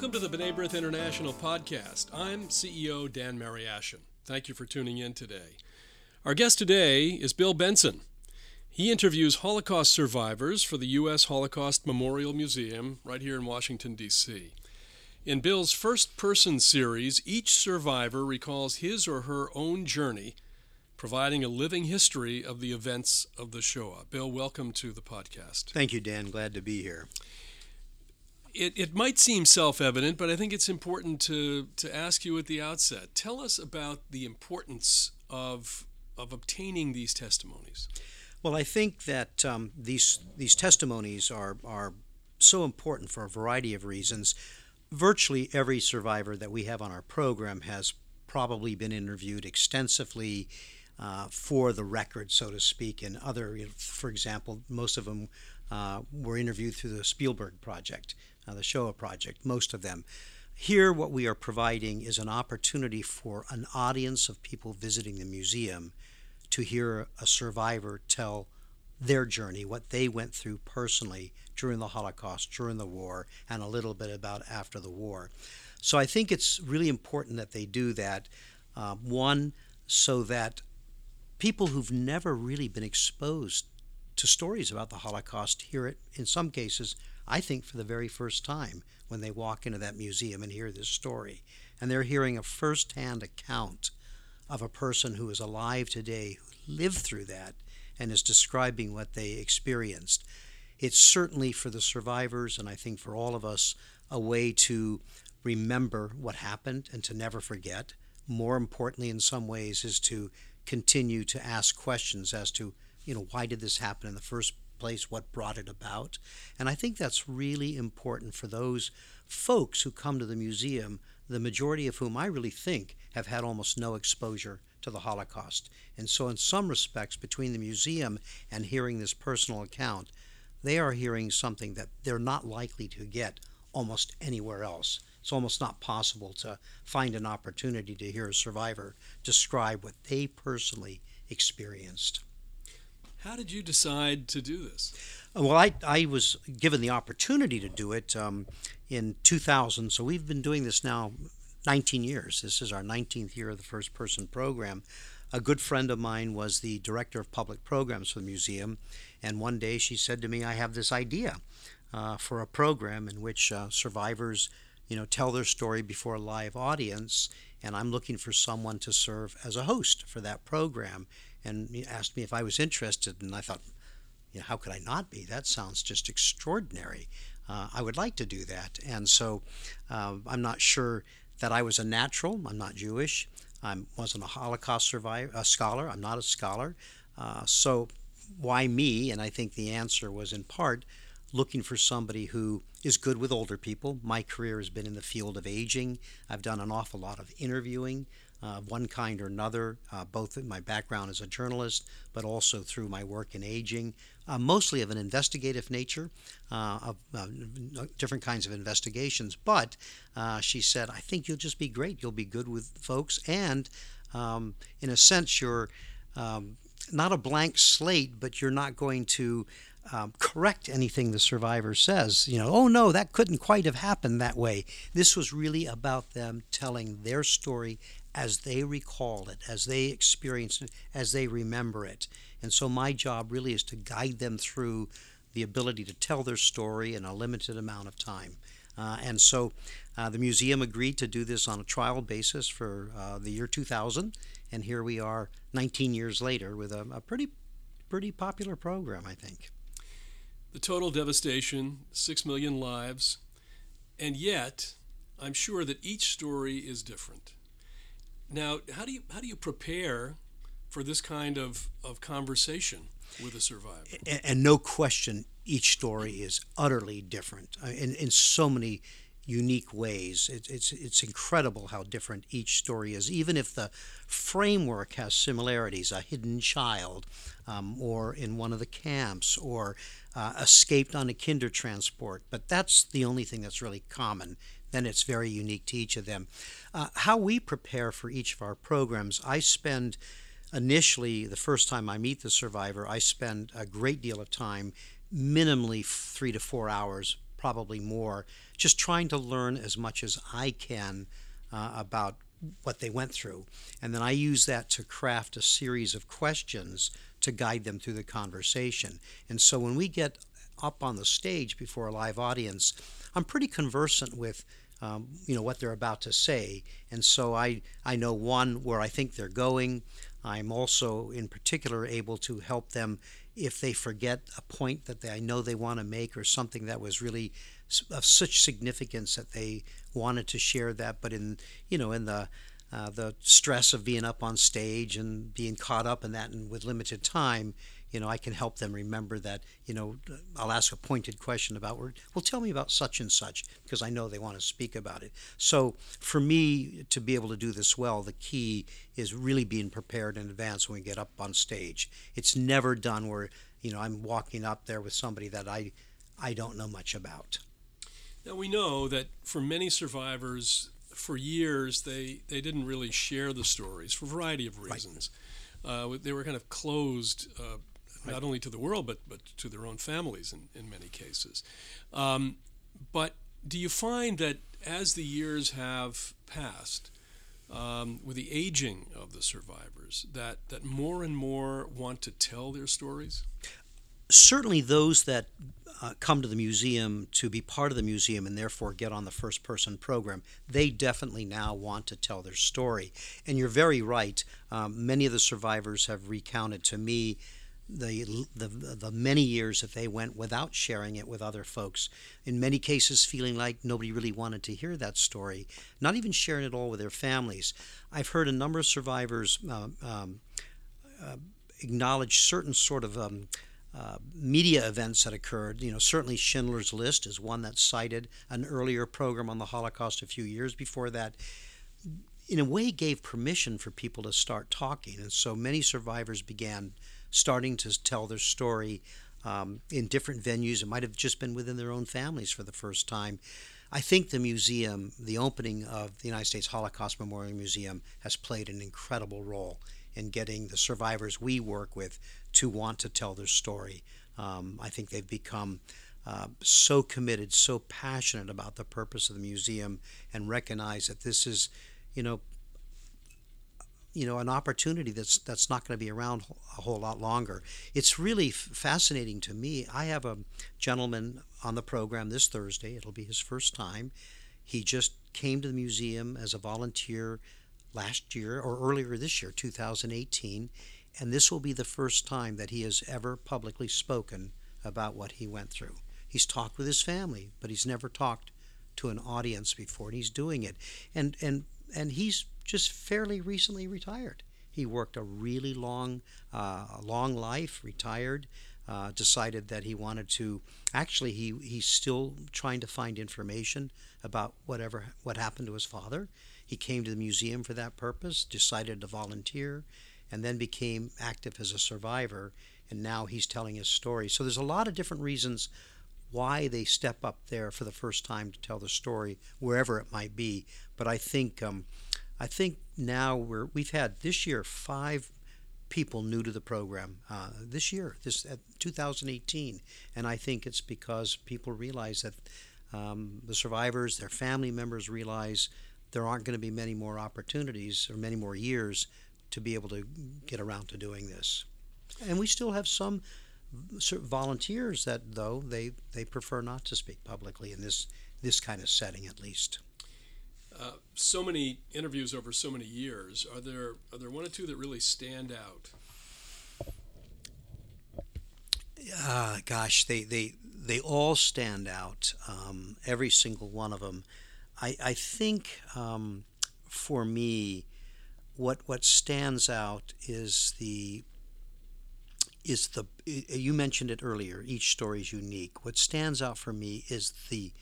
Welcome to the B'nai B'rith International podcast. I'm CEO Dan Mariaschin. Thank you for tuning in today. Our guest today is Bill Benson. He interviews Holocaust survivors for the U.S. Holocaust Memorial Museum right here in Washington, D.C. In Bill's first person series, each survivor recalls his or her own journey, providing a living history of the events of the Shoah. Bill, welcome to the podcast. Thank you, Dan. Glad to be here it, it might seem self evident, but I think it's important to, to ask you at the outset. Tell us about the importance of, of obtaining these testimonies. Well, I think that um, these, these testimonies are, are so important for a variety of reasons. Virtually every survivor that we have on our program has probably been interviewed extensively uh, for the record, so to speak, and other, for example, most of them uh, were interviewed through the Spielberg Project uh, the Shoah Project, most of them. Here, what we are providing is an opportunity for an audience of people visiting the museum to hear a survivor tell their journey, what they went through personally during the Holocaust, during the war, and a little bit about after the war. So I think it's really important that they do that. Uh, one, so that people who've never really been exposed to stories about the Holocaust hear it, in some cases, I think for the very first time when they walk into that museum and hear this story. And they're hearing a first hand account of a person who is alive today who lived through that and is describing what they experienced. It's certainly for the survivors, and I think for all of us, a way to remember what happened and to never forget. More importantly, in some ways, is to continue to ask questions as to, you know, why did this happen in the first place, what brought it about. And I think that's really important for those folks who come to the museum, the majority of whom I really think have had almost no exposure to the Holocaust. And so, in some respects, between the museum and hearing this personal account, they are hearing something that they're not likely to get almost anywhere else. It's almost not possible to find an opportunity to hear a survivor describe what they personally experienced. How did you decide to do this? Well, I, I was given the opportunity to do it um, in 2000. So we've been doing this now 19 years. This is our 19th year of the first person program. A good friend of mine was the director of public programs for the museum. And one day she said to me, I have this idea uh, for a program in which uh, survivors you know, tell their story before a live audience. And I'm looking for someone to serve as a host for that program and asked me if I was interested. And I thought, you know, how could I not be? That sounds just extraordinary. Uh, I would like to do that. And so uh, I'm not sure that I was a natural. I'm not Jewish. I wasn't a Holocaust survivor, a scholar. I'm not a scholar. Uh, so why me? And I think the answer was in part looking for somebody who is good with older people. My career has been in the field of aging. I've done an awful lot of interviewing uh, one kind or another, uh, both in my background as a journalist, but also through my work in aging, uh, mostly of an investigative nature, of different kinds of investigations. But she said, I think you'll just be great. You'll be good with folks. And um, in a sense, you're um, not a blank slate, but you're not going to um, correct anything the survivor says. You know, oh no, that couldn't quite have happened that way. This was really about them telling their story as they recall it, as they experience it, as they remember it. And so my job really is to guide them through the ability to tell their story in a limited amount of time. Uh, and so uh, the museum agreed to do this on a trial basis for uh, the year 2000, and here we are 19 years later with a, a pretty, pretty popular program, I think. The total devastation, six million lives, and yet I'm sure that each story is different. Now, how do you how do you prepare for this kind of, of conversation with a survivor? And, and no question, each story is utterly different uh, in, in so many unique ways. It, it's it's incredible how different each story is, even if the framework has similarities. A hidden child, um, or in one of the camps, or uh, escaped on a Kindertransport. But that's the only thing that's really common then it's very unique to each of them. Uh, how we prepare for each of our programs, I spend initially, the first time I meet the survivor, I spend a great deal of time, minimally three to four hours probably more, just trying to learn as much as I can uh, about what they went through. And then I use that to craft a series of questions to guide them through the conversation. And so when we get up on the stage before a live audience, I'm pretty conversant with um, you know what they're about to say, and so I I know one where I think they're going. I'm also in particular able to help them if they forget a point that they, I know they want to make or something that was really of such significance that they wanted to share that, but in you know in the uh, the stress of being up on stage and being caught up in that and with limited time, you know, I can help them remember that, you know, I'll ask a pointed question about, well, tell me about such and such, because I know they want to speak about it. So for me to be able to do this well, the key is really being prepared in advance when we get up on stage. It's never done where, you know, I'm walking up there with somebody that I, I don't know much about. Now we know that for many survivors, for years they, they didn't really share the stories for a variety of reasons. Right. Uh, they were kind of closed uh, right. not only to the world but but to their own families in, in many cases. Um, but do you find that as the years have passed, um, with the aging of the survivors, that that more and more want to tell their stories? Certainly, those that uh, come to the museum to be part of the museum and therefore get on the first person program, they definitely now want to tell their story. And you're very right. Um, many of the survivors have recounted to me the, the the many years that they went without sharing it with other folks. In many cases, feeling like nobody really wanted to hear that story, not even sharing it all with their families. I've heard a number of survivors uh, um, uh, acknowledge certain sort of um, uh, media events that occurred. You know, certainly Schindler's List is one that cited an earlier program on the Holocaust a few years before that. In a way, gave permission for people to start talking, and so many survivors began starting to tell their story um, in different venues. It might have just been within their own families for the first time. I think the museum, the opening of the United States Holocaust Memorial Museum, has played an incredible role in getting the survivors we work with to want to tell their story. Um, I think they've become uh, so committed, so passionate about the purpose of the museum, and recognize that this is, you know, you know an opportunity that's that's not going to be around a whole lot longer. It's really fascinating to me. I have a gentleman on the program this Thursday. It'll be his first time. He just came to the museum as a volunteer last year or earlier this year, 2018, and this will be the first time that he has ever publicly spoken about what he went through. He's talked with his family, but he's never talked to an audience before, and he's doing it. And and and he's just fairly recently retired. He worked a really long, uh, long life, retired, uh, decided that he wanted to. Actually, he he's still trying to find information about whatever what happened to his father. He came to the museum for that purpose, decided to volunteer, and then became active as a survivor. And now he's telling his story. So there's a lot of different reasons why they step up there for the first time to tell the story, wherever it might be. But I think um, I think now we're we've had this year five people new to the program uh, this year, this uh, 2018, and I think it's because people realize that um, the survivors, their family members realize there aren't going to be many more opportunities or many more years to be able to get around to doing this, and we still have some volunteers that though they they prefer not to speak publicly in this this kind of setting at least. Uh, so many interviews over so many years. Are there are there one or two that really stand out? Uh, gosh, they, they they all stand out. Um, every single one of them. I I think um, for me, what what stands out is the is the you mentioned it earlier. Each story is unique. What stands out for me is the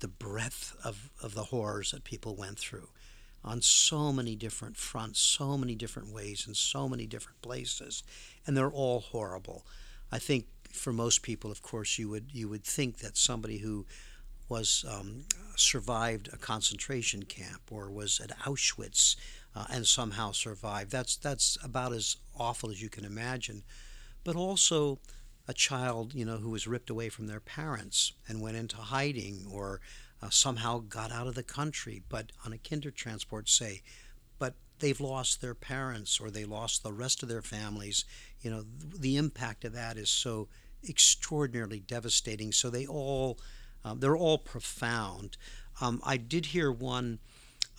the breadth of, of the horrors that people went through on so many different fronts, so many different ways, in so many different places, and they're all horrible. I think for most people, of course, you would you would think that somebody who was um, survived a concentration camp or was at Auschwitz uh, and somehow survived. That's that's about as awful as you can imagine. But also, a child, you know, who was ripped away from their parents and went into hiding or uh, somehow got out of the country, but on a Kindertransport, say, but they've lost their parents or they lost the rest of their families. You know, the impact of that is so extraordinarily devastating. So they all, um, they're all profound. Um, I did hear one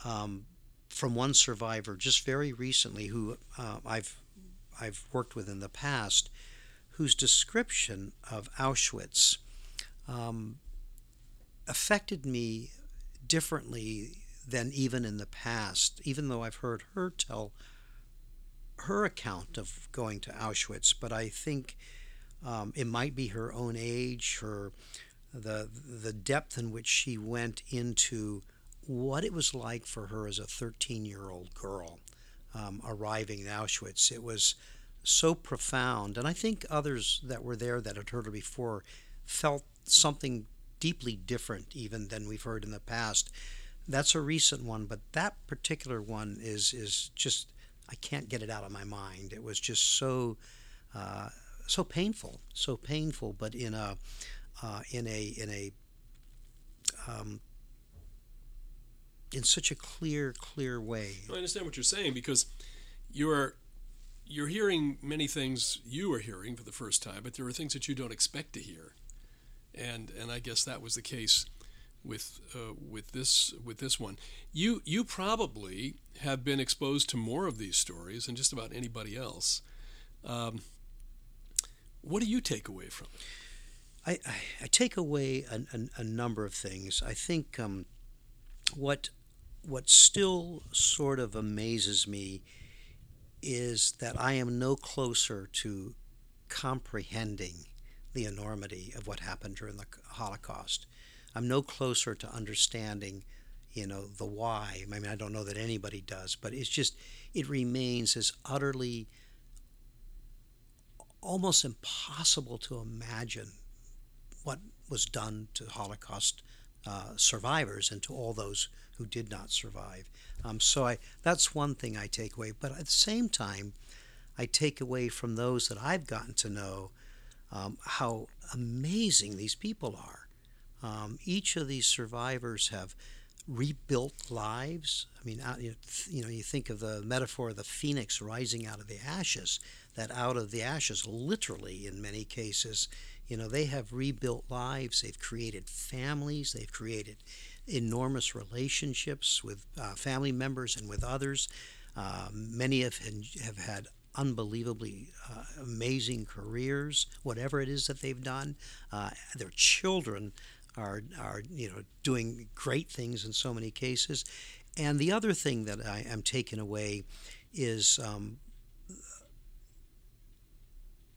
um, from one survivor just very recently who uh, I've I've worked with in the past, whose description of Auschwitz um, affected me differently than even in the past, even though I've heard her tell her account of going to Auschwitz. But I think um, it might be her own age, her the the depth in which she went into what it was like for her as a 13 year old girl um, arriving in Auschwitz. It was so profound, and I think others that were there that had heard her before felt something deeply different even than we've heard in the past. That's a recent one, but that particular one is is just I can't get it out of my mind. It was just so uh, so painful, so painful, but in a uh, in a in a um, in such a clear, clear way. I understand what you're saying because you're you're hearing many things you are hearing for the first time, but there are things that you don't expect to hear, and and I guess that was the case with uh, with this with this one. You you probably have been exposed to more of these stories than just about anybody else. Um, what do you take away from it? I, I, I take away a, a, a, number of things. I think um, what what still sort of amazes me is that I am no closer to comprehending the enormity of what happened during the Holocaust. I'm no closer to understanding, you know, the why. I mean, I don't know that anybody does, but it's just it remains as utterly almost impossible to imagine what was done to Holocaust uh, survivors and to all those who did not survive. Um, so I, that's one thing I take away. But at the same time, I take away from those that I've gotten to know um, how amazing these people are. Um, each of these survivors have rebuilt lives. I mean, you know, you think of the metaphor of the phoenix rising out of the ashes. That out of the ashes, literally in many cases, you know, they have rebuilt lives. They've created families. They've created enormous relationships with uh, family members and with others. Uh, many have have had unbelievably uh, amazing careers, whatever it is that they've done. Uh, their children are are you know doing great things in so many cases. And the other thing that I am taking away is um,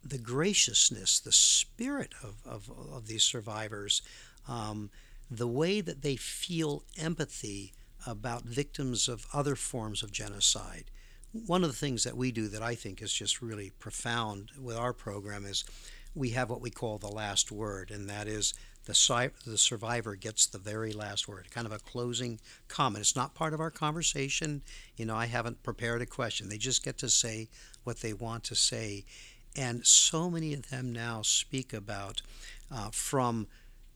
the graciousness, the spirit of, of, of these survivors, um, the way that they feel empathy about victims of other forms of genocide. One of the things that we do that I think is just really profound with our program is we have what we call the last word, and that is the, the survivor gets the very last word, kind of a closing comment. It's not part of our conversation. You know, I haven't prepared a question. They just get to say what they want to say. And so many of them now speak about uh, from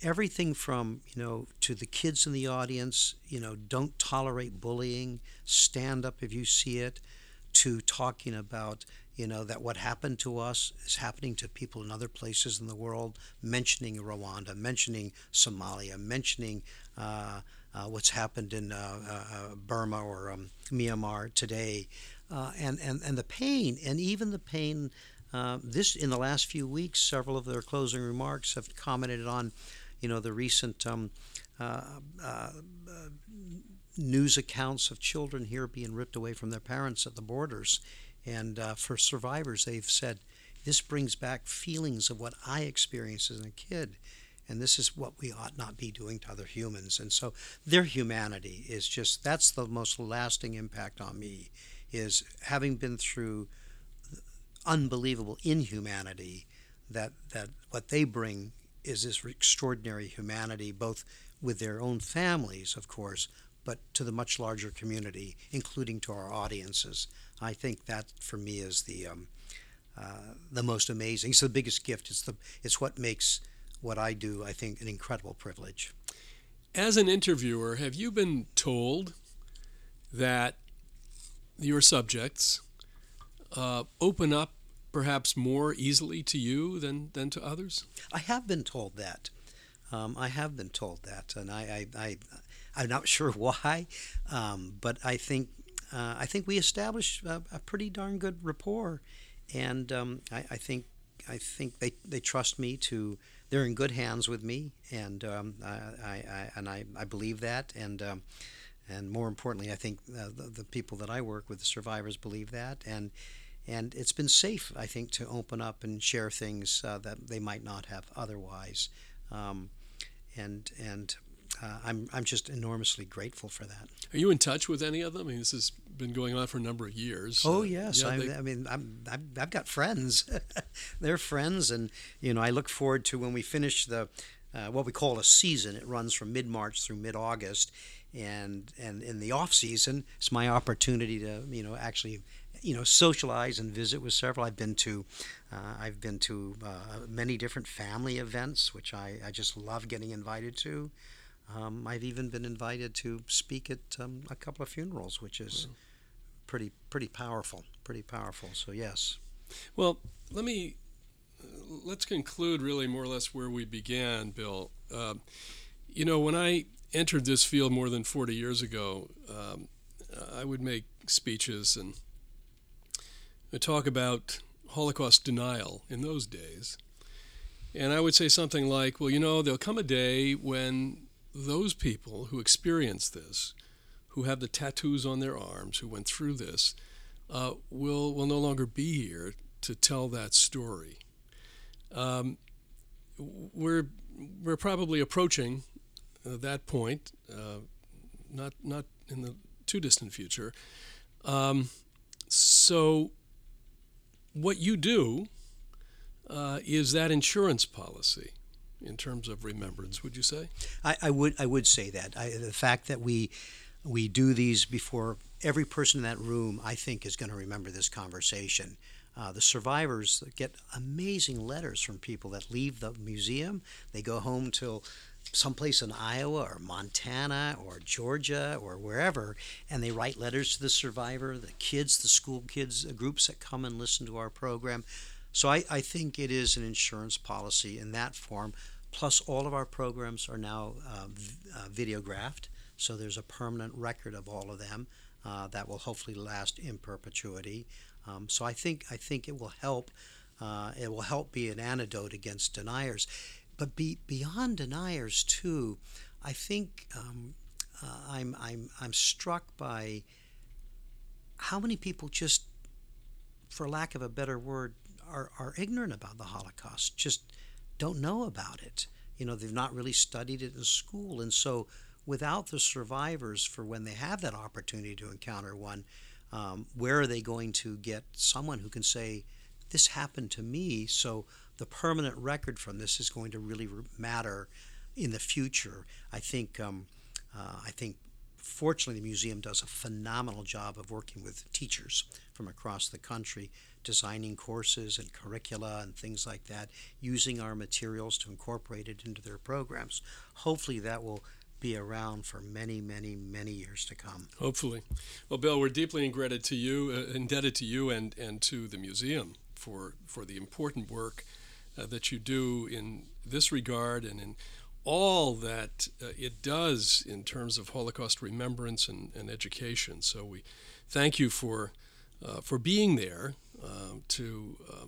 everything from, you know, to the kids in the audience, you know, don't tolerate bullying, stand up if you see it, to talking about, you know, that what happened to us is happening to people in other places in the world, mentioning Rwanda, mentioning Somalia, mentioning uh, uh, what's happened in uh, uh Burma or um, Myanmar today, uh, and, and, and the pain, and even the pain. Uh, this in the last few weeks, several of their closing remarks have commented on, you know, the recent um, news accounts of children here being ripped away from their parents at the borders and uh, for survivors, they've said, this brings back feelings of what I experienced as a kid. And this is what we ought not be doing to other humans. And so their humanity is just, that's the most lasting impact on me, is having been through unbelievable inhumanity, that, that what they bring is this extraordinary humanity, both with their own families, of course, but to the much larger community, including to our audiences. I think that for me is the um, uh, the most amazing. It's the biggest gift. It's the it's what makes what I do, I think, an incredible privilege. As an interviewer, have you been told that your subjects uh, open up perhaps more easily to you than, than to others? I have been told that. Um, I have been told that, and I, I, I I'm not sure why, um, but I think uh, I think we established a, a, pretty darn good rapport, and um, I, I, think I think they, they trust me to they're in good hands with me, and um, I, I, and I, I believe that, and um, and more importantly, I think uh, the, the people that I work with, the survivors, believe that, and and it's been safe, I think, to open up and share things uh, that they might not have otherwise, um, and and uh, I'm I'm just enormously grateful for that. Are you in touch with any of them? I mean, this has been going on for a number of years. Oh yes, yeah, I, they... I, mean, I'm, I've, I've got friends. They're friends, and you know, I look forward to when we finish the uh, what we call a season. It runs from mid March through mid August, and and in the off season, it's my opportunity to you know actually you know socialize and visit with several. I've been to uh, I've been to uh, many different family events, which I, I just love getting invited to. Um, I've even been invited to speak at um, a couple of funerals, which is pretty pretty powerful, pretty powerful. So yes. Well, let me let's conclude really more or less where we began, Bill. Uh, you know, when I entered this field more than 40 years ago, um, I would make speeches and talk about Holocaust denial in those days. And I would say something like, well, you know, there'll come a day when those people who experience this, who have the tattoos on their arms, who went through this, uh, will will no longer be here to tell that story. Um, we're we're probably approaching uh, that point, uh, not not in the too distant future. Um, so, what you do uh, is that insurance policy in terms of remembrance. Would you say? I, I would. I would say that I, the fact that we we do these before every person in that room, I think, is going to remember this conversation. Uh, the survivors get amazing letters from people that leave the museum. They go home till someplace in Iowa or Montana or Georgia or wherever, and they write letters to the survivor, the kids, the school kids, the groups that come and listen to our program. So I, I think it is an insurance policy in that form. Plus, all of our programs are now uh, uh, videographed, so there's a permanent record of all of them uh, that will hopefully last in perpetuity. Um, so I think I think it will help. Uh, it will help be an antidote against deniers, but be, beyond deniers too. I think um, uh, I'm I'm I'm struck by how many people just, for lack of a better word, are, are ignorant about the Holocaust, just don't know about it. You know, they've not really studied it in school. And so, without the survivors, for when they have that opportunity to encounter one, um, where are they going to get someone who can say, This happened to me? So, the permanent record from this is going to really matter in the future. I think, um, uh, I think fortunately, the museum does a phenomenal job of working with teachers from across the country designing courses and curricula and things like that, using our materials to incorporate it into their programs. Hopefully, that will be around for many, many, many years to come. Hopefully. Well, Bill, we're deeply indebted to you, uh, indebted to you and, and to the museum for, for the important work uh, that you do in this regard and in all that uh, it does in terms of Holocaust remembrance and, and education. So we thank you for, uh, for being there uh, to uh,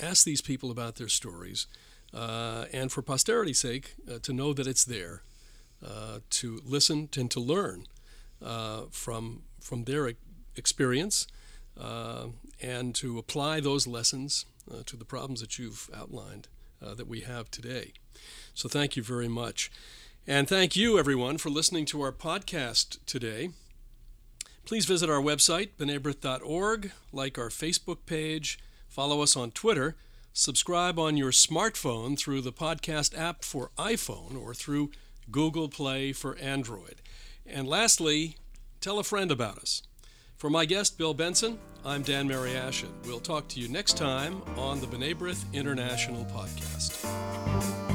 ask these people about their stories, uh, and for posterity's sake, uh, to know that it's there, to listen and to learn from from their experience, Uh, and to apply those lessons uh, to the problems that you've outlined uh, that we have today. So thank you very much. And thank you, everyone, for listening to our podcast today. Please visit our website, b'nai like our Facebook page, follow us on Twitter, subscribe on your smartphone through the podcast app for iPhone or through Google Play for Android. And lastly, tell a friend about us. For my guest, Bill Benson, I'm Dan Mariaschin. We'll talk to you next time on the B'nai B'rith International Podcast.